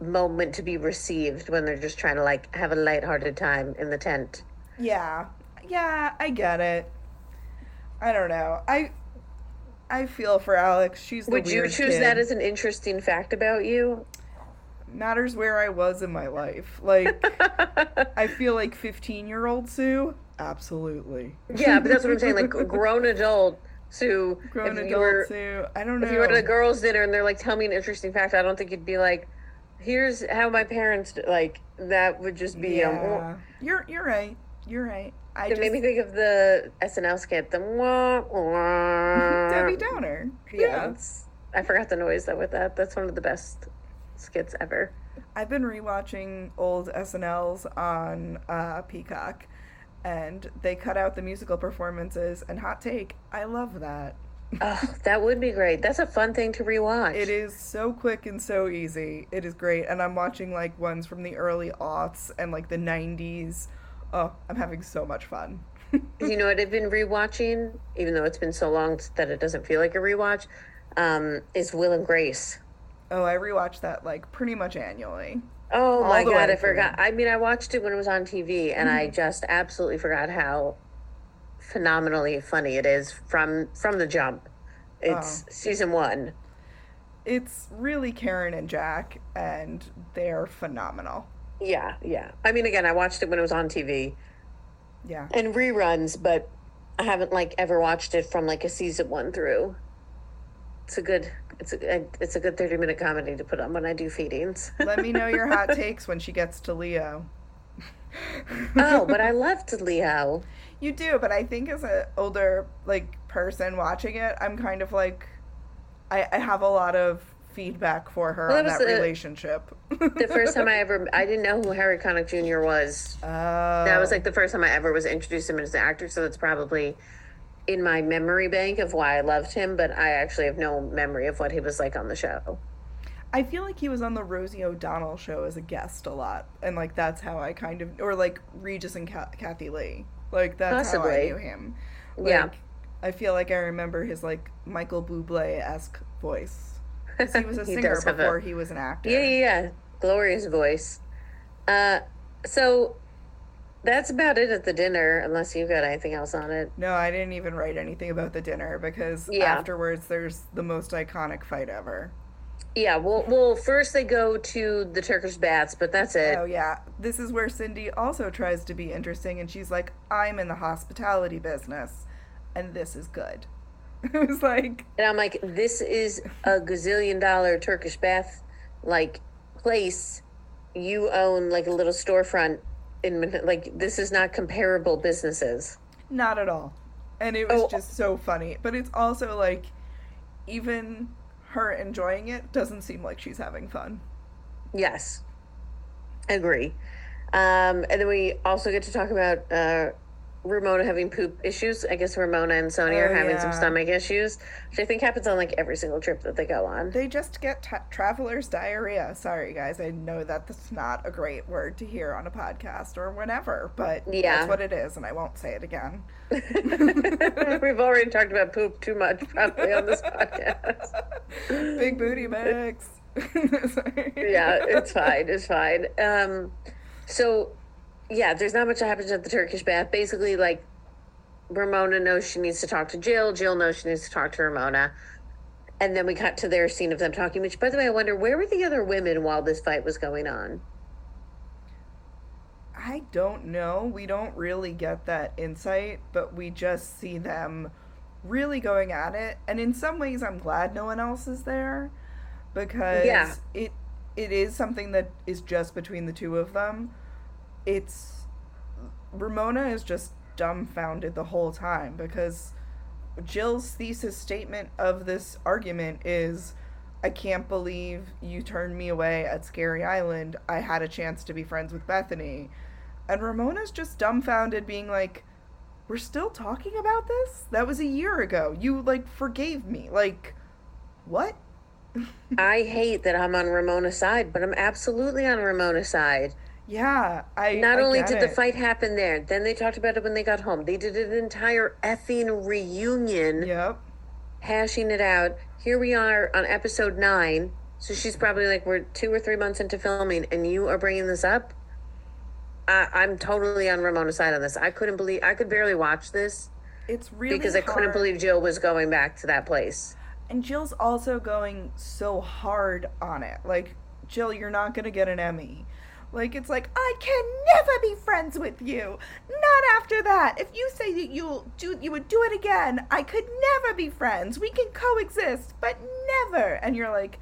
moment to be received when they're just trying to like have a lighthearted time in the tent. Yeah. Yeah, I get it. I don't know. I I feel for Alex. She's the Would you choose kid. that as an interesting fact about you? matters where I was in my life. Like I feel like 15-year-old Sue, absolutely. Yeah, but that's what I'm saying. Like grown adult Sue, Grown if adult you were Sue. I don't know. if you were at a girls' dinner and they're like, "Tell me an interesting fact," I don't think you'd be like, "Here's how my parents d-" like." That would just be um, yeah. You're you're right. You're right. I It just made me think of the SNL skit, the wah, wah. Debbie Downer. Yeah, Yeah. I forgot the noise though with that. That's one of the best skits ever. I've been rewatching old SNLs on uh, Peacock, and they cut out the musical performances. And hot take, I love that. Oh, that would be great. That's a fun thing to rewatch. It is so quick and so easy. It is great, and I'm watching like ones from the early aughts and like the '90s. Oh, I'm having so much fun. you know what I've been rewatching, even though it's been so long that it doesn't feel like a rewatch, um, is Will and Grace. Oh, I rewatch that like pretty much annually. Oh All my god, I forgot. I mean, I watched it when it was on TV, and I just absolutely forgot how phenomenally funny it is from from the jump. It's season one. It's really Karen and Jack, and they're phenomenal. Yeah, yeah. I mean, again, I watched it when it was on TV Yeah. and reruns, but I haven't like ever watched it from like a season one through. It's a good. It's a it's a good thirty minute comedy to put on when I do feedings. Let me know your hot takes when she gets to Leo. oh, but I loved Leo. You do, but I think as an older like person watching it, I'm kind of like, I, I have a lot of feedback for her Well, on that the- relationship. The first time I ever, I didn't know who Harry Connick Jr. was. Oh, That was like the first time I ever was introduced to him as an actor, so that's probably in my memory bank of why I loved him. But I actually have no memory of what he was like on the show. I feel like he was on the Rosie O'Donnell show as a guest a lot, and like that's how I kind of, or like Regis and Ka- Kathie Lee, like that's how I knew him. Like, Yeah. I feel like I remember his like Michael Bublé esque voice. He was a He singer have a- before he was an actor. Yeah, yeah, yeah. Glorious voice. Uh, so that's about it at the dinner, unless you've got anything else on it. No, I didn't even write anything about the dinner because Yeah. afterwards there's the most iconic fight ever. Yeah, well, well, first they go to the Turkish baths, but that's it. Oh yeah, this is where Cindy also tries to be interesting, and she's like, "I'm in the hospitality business, and this is good." it was like, And I'm like, this is a gazillion dollar Turkish bath like place. You own like a little storefront in like this is not comparable businesses. not at all, and it was Oh. just so funny. But it's also like, even her enjoying it doesn't seem like she's having fun. Yes, agree. Um, and then we also get to talk about uh, Ramona having poop issues. I guess Ramona and Sonja are Oh, having some stomach issues, which I think happens on like every single trip that they go on. They just get ta traveler's diarrhea. Sorry, guys. I know that that's not a great word to hear on a podcast or whenever, but Yeah. that's what it is, and I won't say it again. We've already talked about poop too much probably on this podcast. Big booty mix. Yeah, it's fine. It's fine. Um, so yeah, there's not much that happens at the Turkish bath. Basically, like Ramona knows she needs to talk to Jill. Jill knows she needs to talk to Ramona. And then we cut to their scene of them talking, which by the way, I wonder where were the other women while this fight was going on? I don't know. We don't really get that insight, but we just see them really going at it. And in some ways, I'm glad no one else is there because Yeah. it it is something that is just between the two of them. It's Ramona is just dumbfounded the whole time because Jill's thesis statement of this argument is I can't believe you turned me away at Scary Island. I had a chance to be friends with Bethenny. And Ramona's just dumbfounded, being like, We're still talking about this? That was a year ago. You, like, forgave me. Like, what? I hate that I'm on Ramona's side, but I'm absolutely on Ramona's side. Yeah, I. Not I only did the fight happen there, then they talked about it when they got home. They did an entire effing reunion. Yep. hashing it out. Here we are on episode nine. So she's probably like, we're two or three months into filming, and you are bringing this up. I, I'm totally on Ramona's side on this. I couldn't believe I could barely watch this It's really because I couldn't believe Jill was going back to that place. And Jill's also going so hard on it. Like, Jill, you're not gonna get an Emmy. Like, it's like, I can never be friends with you. Not after that. If you say that you'll do, you would do it again, I could never be friends. We can coexist, but never. And you're like,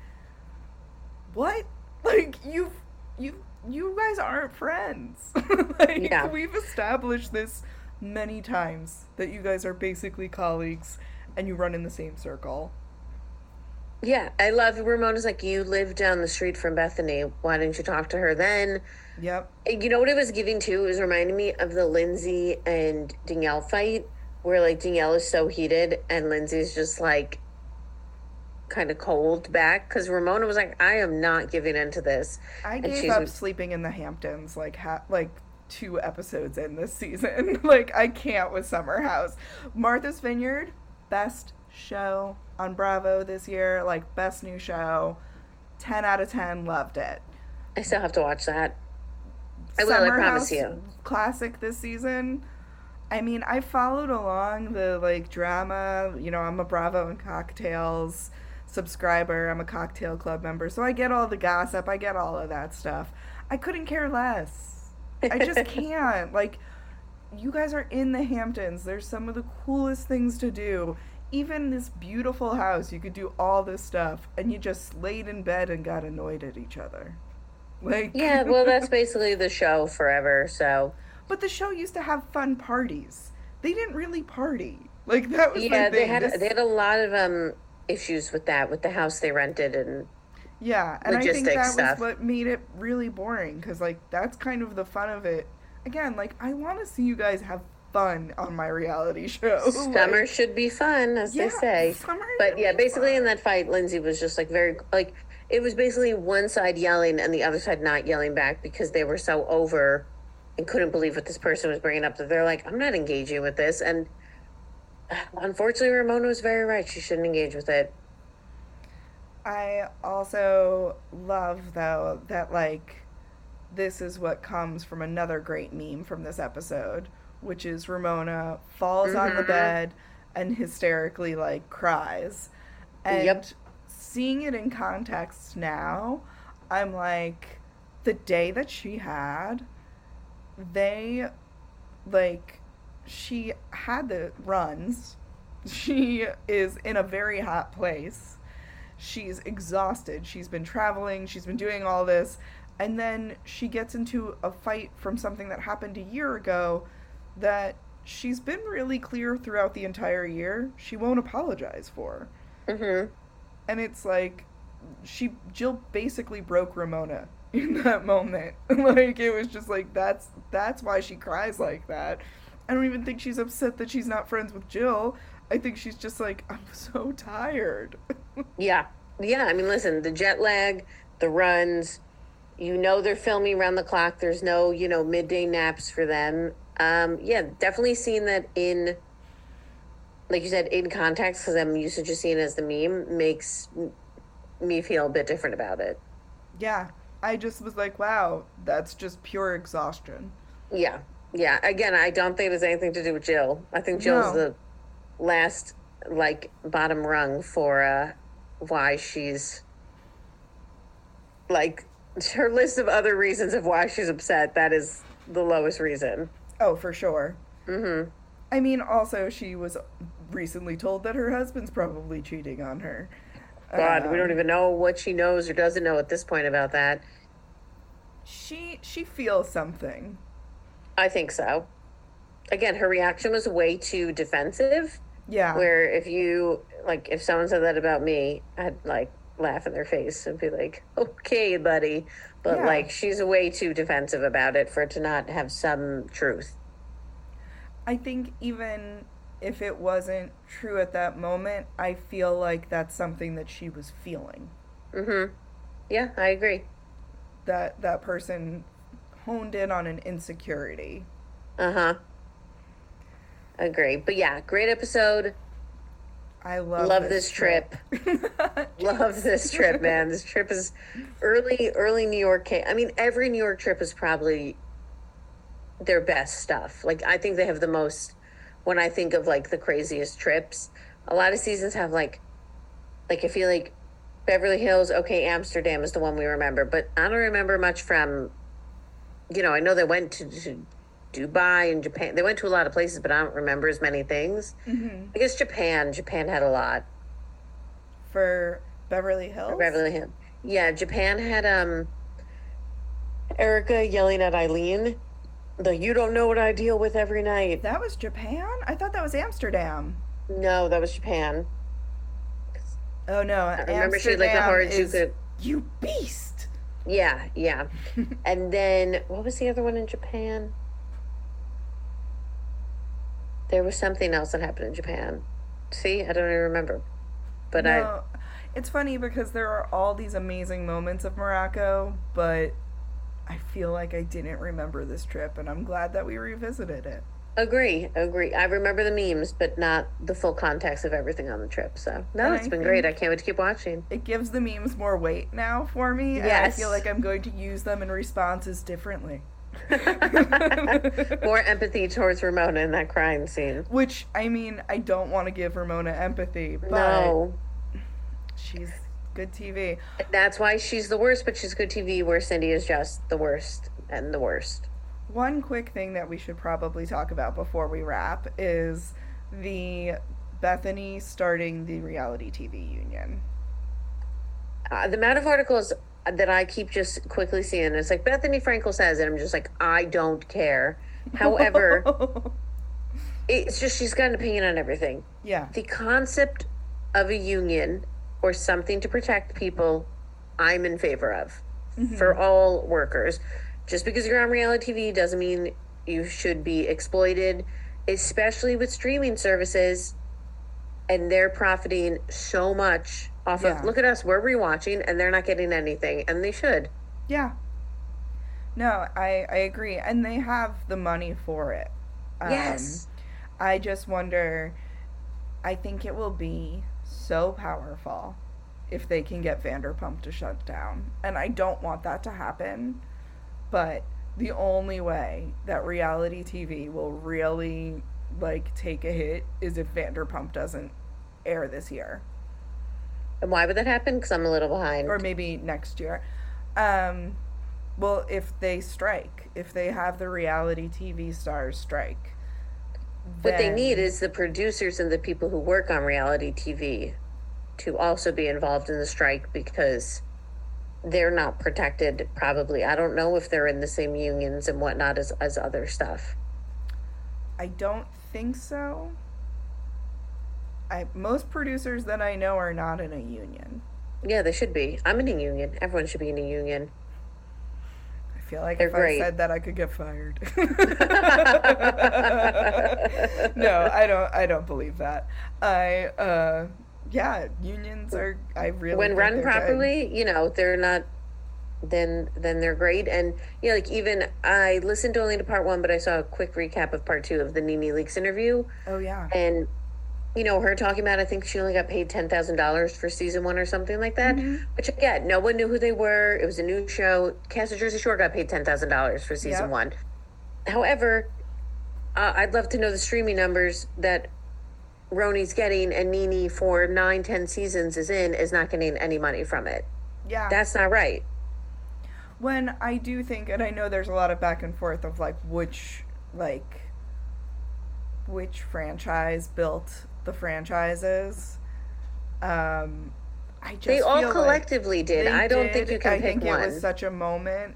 what? Like, you've, you, you guys aren't friends. like, Yeah. we've established this many times that you guys are basically colleagues and you run in the same circle. Yeah, I love Ramona's like, you live down the street from Bethenny. Why didn't you talk to her then? Yep. You know what it was giving too? It was reminding me of the Lindsay and Danielle fight, where like Danielle is so heated and Lindsay's just like kind of cold back because Ramona was like, I am not giving into this. I gave up sleeping in the Hamptons like ha- like two episodes in this season. like I can't with Summer House. Martha's Vineyard, best show on Bravo this year, like best new show. 10 out of 10, loved it. I still have to watch that. I will, I promise House you. Classic this season. I mean, I followed along the like drama. You know, I'm a Bravo and Cocktails subscriber. I'm a Cocktail Club member, so I get all the gossip. I get all of that stuff. I couldn't care less. I just can't. Like, you guys are in the Hamptons. There's some of the coolest things to do. Even this beautiful house, you could do all this stuff, and you just laid in bed and got annoyed at each other. Like, Yeah, well, that's basically the show forever. So But the show used to have fun parties. They didn't really party. Like that was yeah, they had This- they had a lot of um issues with that with the house they rented and yeah, and I think that stuff. was what made it really boring because like that's kind of the fun of it. Again, like I want to see you guys have fun on my reality show. summer Like, should be fun, as Yeah, they say. summer But yeah, basically fun. in that fight, Lindsay was just like very like it was basically one side yelling and the other side not yelling back because they were so over and couldn't believe what this person was bringing up that they're like, I'm not engaging with this. And unfortunately, Ramona was very right. She shouldn't engage with it. I also love though that like this is what comes from another great meme from this episode, which is Ramona falls on the mm-hmm. bed and hysterically like cries. And Yep. seeing it in context now, I'm like the day that she had they like she had the runs. She is in a very hot place she's exhausted. She's been traveling, she's been doing all this, and then she gets into a fight from something that happened a year ago that she's been really clear throughout the entire year she won't apologize for. Mm-hmm. And it's like she Jill basically broke Ramona in that moment. like it was just like that's that's why she cries like that. I don't even think she's upset that she's not friends with Jill. I think she's just like I'm so tired. Yeah. Yeah. I mean, listen, the jet lag, the runs, you know, they're filming around the clock. There's no, you know, midday naps for them. Um, yeah, definitely seeing that in, like you said, in context, because I'm used to just seeing it as the meme, makes me feel a bit different about it. Yeah, I just was like, wow, that's just pure exhaustion. Yeah. Yeah. Again, I don't think it has anything to do with Jill. I think Jill's No. the last, like, bottom rung for uh, why she's, like, her list of other reasons of why she's upset. That is the lowest reason. Oh, for sure. Mm-hmm. I mean, also, she was recently told that her husband's probably cheating on her. God, we don't Um, even know what she knows or doesn't know at this point about that. She she feels something. I think so. Again, her reaction was way too defensive. Yeah. where if you like if someone said that about me i'd like laugh in their face and be like okay buddy but Yeah. like she's way too defensive about it for it to not have some truth I think even if it wasn't true at that moment, I feel like that's something that she was feeling. Mhm. Yeah i agree That that person honed in on an insecurity. uh-huh agree but yeah great episode I love love this trip. love this trip man. This trip is early early new york i mean every new york trip is probably their best stuff. Like i think they have the most when i think of like the craziest trips. A lot of seasons have like like i feel like beverly hills okay amsterdam is the one we remember but i don't remember much from you know i know they went to, to dubai and japan they went to a lot of places but i don't remember as many things i guess japan japan had a lot for Beverly Hills. Beverly Hills. Yeah, Japan had um Erika yelling at Eileen, the you don't know what I deal with every night. That was Japan? I thought that was Amsterdam. No, that was Japan. Oh no, I remember she had like the Amsterdam is Harajuku. You beast. Yeah, yeah. and then what was the other one in Japan? There was something else that happened in Japan. See, I don't even remember. But I it's funny because there are all these amazing moments of Morocco, but I feel like I didn't remember this trip, and I'm glad that we revisited it. Agree, agree. I remember the memes, but not the full context of everything on the trip. So no, And it's I been great. I can't wait to keep watching. It gives the memes more weight now for me, and I feel like I'm going to use them in responses differently. More empathy towards Ramona in that crime scene. Which, I mean, I don't want to give Ramona empathy, but No, she's good TV. that's why she's the worst, but she's good TV. Where Cindy is just the worst and the worst. One quick thing that we should probably talk about before we wrap is the Bethenny starting the reality TV union. Uh, the amount of articles that I keep just quickly seeing, it's like Bethenny Frankel says, and I'm just like, I don't care. However, it's just she's got an opinion on everything. yeah. the concept of a union or something to protect people i'm in favor of mm-hmm. for all workers just because you're on reality tv doesn't mean you should be exploited especially with streaming services and they're profiting so much off Yeah. of look at us we're rewatching and they're not getting anything and they should Yeah. No, I, I agree. And they have the money for it. Um, yes I just wonder, I think it will be so powerful if they can get Vanderpump to shut down. And I don't want that to happen. But the only way that reality TV will really like take a hit is if Vanderpump doesn't air this year and why would that happen because i'm a little behind or maybe next year. Um, well, if they strike, if they have the reality TV stars strike, What they need is the producers and the people who work on reality TV to also be involved in the strike because they're not protected probably. I don't know if they're in the same unions and whatnot as, as other stuff. I don't think so. I most producers that I know are not in a union. Yeah, they should be. I'm in a union. Everyone should be in a union. I feel like They're if great. I said that I could get fired. no, I don't I don't believe that. I uh yeah, unions are I really when run they're good. properly, you know, they're not then then they're great. And yeah, like even I listened only to part one, but I saw a quick recap of part two of the Nene Leakes interview. Oh yeah. and you know her talking about i think she only got paid $10000 for season one or something like that which again no one knew who they were. It was a new show. Cast of jersey shore got paid $10000 for season Yep. one. However uh, i'd love to know the streaming numbers that roni's getting and nene for nine ten seasons is in is not getting any money from it. Yeah. that's not right. When I do think, and I know there's a lot of back and forth of like which like which franchise built the franchises. Um, I just they all feel like collectively did i don't think you can I pick think one it was such a moment,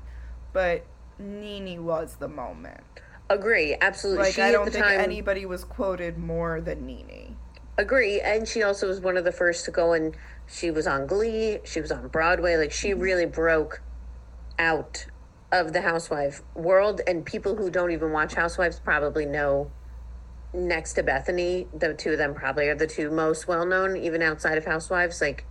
but Nene was the moment. agree absolutely Like she I don't think time anybody was quoted more than Nene. Agree. And she also was one of the first to go and she was on Glee, she was on Broadway. Like she really broke out of the housewife world. And people who don't even watch Housewives probably know next to Bethenny, the two of them probably are the two most well known, even outside of Housewives. Like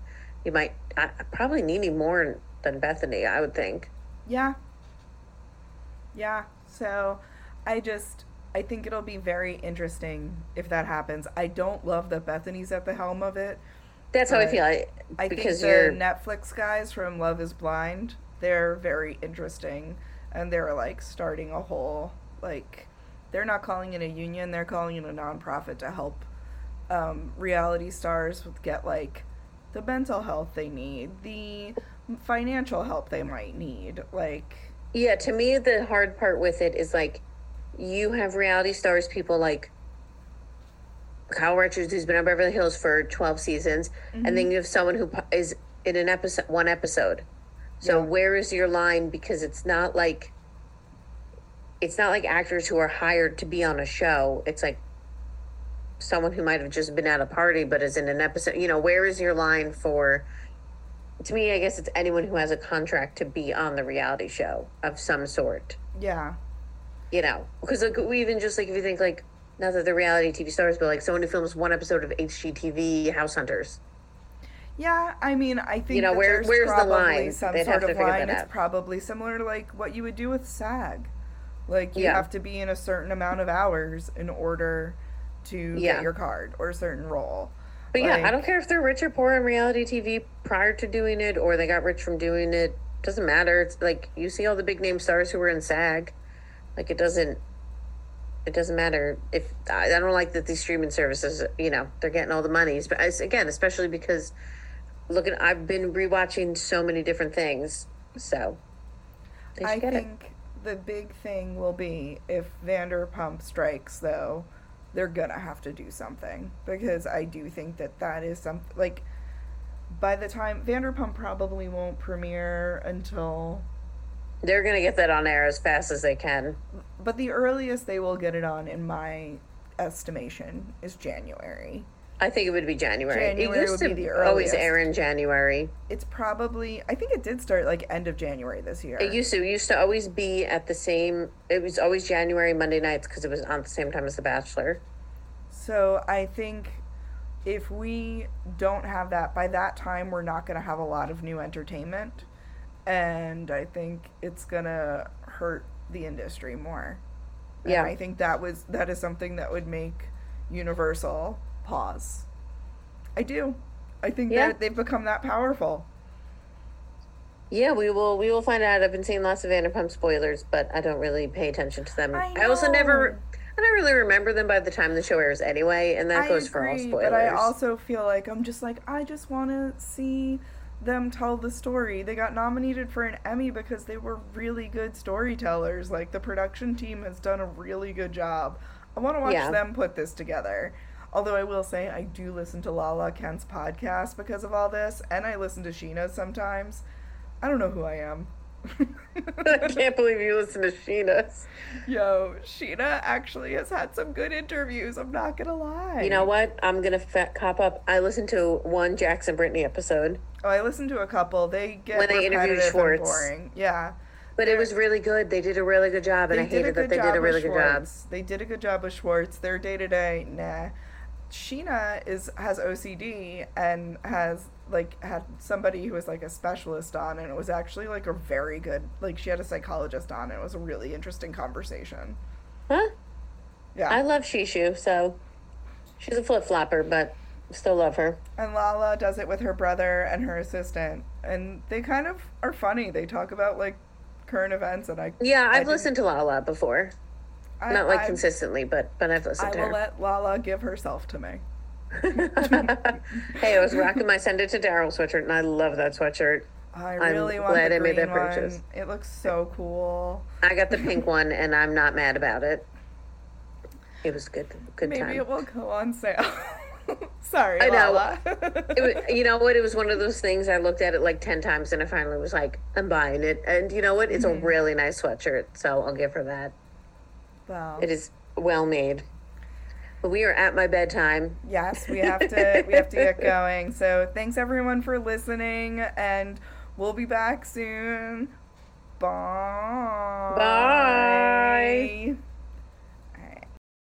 you might uh, probably Nene more than Bethenny, I would think. Yeah. Yeah. So I just I think it'll be very interesting if that happens. I don't love that Bethenny's at the helm of it. That's how I feel. I, I because think you're the Netflix guys from Love is Blind, they're very interesting and they're like starting a whole like they're not calling it a union, they're calling it a nonprofit to help um, reality stars with- get like the mental health they need, the financial help they might need. Like Yeah, to me, the hard part with it is like you have reality stars, people like Kyle Richards, who's been on Beverly Hills for 12 seasons, and then you have someone who is in an episode, one episode. So Yeah. where is your line? Because it's not like it's not like actors who are hired to be on a show. It's like someone who might have just been at a party but is in an episode. You know, where is your line for? To me, I guess it's anyone who has a contract to be on the reality show of some sort. yeah. You know, because like we even just like if you think like not that they're reality TV stars, but like someone who films one episode of HGTV House Hunters. Yeah, I mean, I think You know, where- where's the line? some They'd sort have to of line. It's probably similar to like what you would do with SAG. Like you Yeah. have to be in a certain amount of hours in order to Yeah. get your card or a certain role. But yeah, I don't care if they're rich or poor in reality TV prior to doing it or they got rich from doing it. Doesn't matter. It's like you see all the big name stars who were in SAG. Like it doesn't it doesn't matter if I I don't like that these streaming services, you know, they're getting all the monies. But again, especially because looking I've been rewatching so many different things. So I think the big thing will be if Vanderpump strikes, though, they're gonna have to do something because I do think that that is something like. By the time Vanderpump probably won't premiere until, They're gonna get that on air as fast as they can. but the earliest they will get it on, in my estimation, is January. I think it would be January. January it used would to be the always air in January. It's probably I think it did start like end of January this year. It used to. It used to always be at the same. It was always January Monday nights because it was on the same time as The Bachelor. So I think if we don't have that by that time, we're not going to have a lot of new entertainment, and I think it's going to hurt the industry more. And Yeah. I think that was that is something that would make Universal pause. I do. I think Yeah. that they've become that powerful. Yeah, we will. We will find out. I've been seeing lots of Vanderpump spoilers, but I don't really pay attention to them. I also never. I don't really remember them by the time the show airs anyway, and that I goes for all spoilers. But I also feel like I'm just like I just want to see them tell the story. They got nominated for an Emmy because they were really good storytellers. Like the production team has done a really good job. I want to watch Yeah. them put this together. Although I will say I do listen to Lala Kent's podcast because of all this, and I listen to Scheana's sometimes. I don't know who I am. I can't believe you listen to Scheana's. Yo, Scheana actually has had some good interviews. I'm not gonna lie. You know what? I'm gonna fat cop up. I listened to one Jackson Brittany episode, Oh, I listened to a couple. They get When they interviewed Schwartz. boring. Yeah, but it was really good. They did a really good job, and I hated that they did a really good job. They did a good job with Schwartz. Their day to day, nah. Scheana is has OCD and has like had somebody who was like a specialist on, and it was actually like a very good. Like she had a psychologist on. And it was a really interesting conversation. Huh? Yeah, I love Shishu, so she's a flip flopper, but still love her. and Lala does it with her brother and her assistant, and they kind of are funny. They talk about like current events, and I Yeah, I I've didn't- listened to Lala before. I- Not like I- consistently, but but I've I listened to will let Lala give herself to me. hey, I was rocking my send it to Daryl sweatshirt, and I love that sweatshirt. I really want glad the I made that purchase. one. It looks so cool. I got the pink one, and I'm not mad about it. It was a good, good Maybe time. it will go on sale. Sorry, I know. Was, you know what? It was one of those things. I looked at it like ten times, and I finally was like, "I'm buying it." And you know what? It's Mm-hmm. a really nice sweatshirt, so I'll give her that. Well, it is well made. We are at my bedtime. Yes, we have to we have to get going. So thanks everyone for listening and we'll be back soon. Bye. Bye.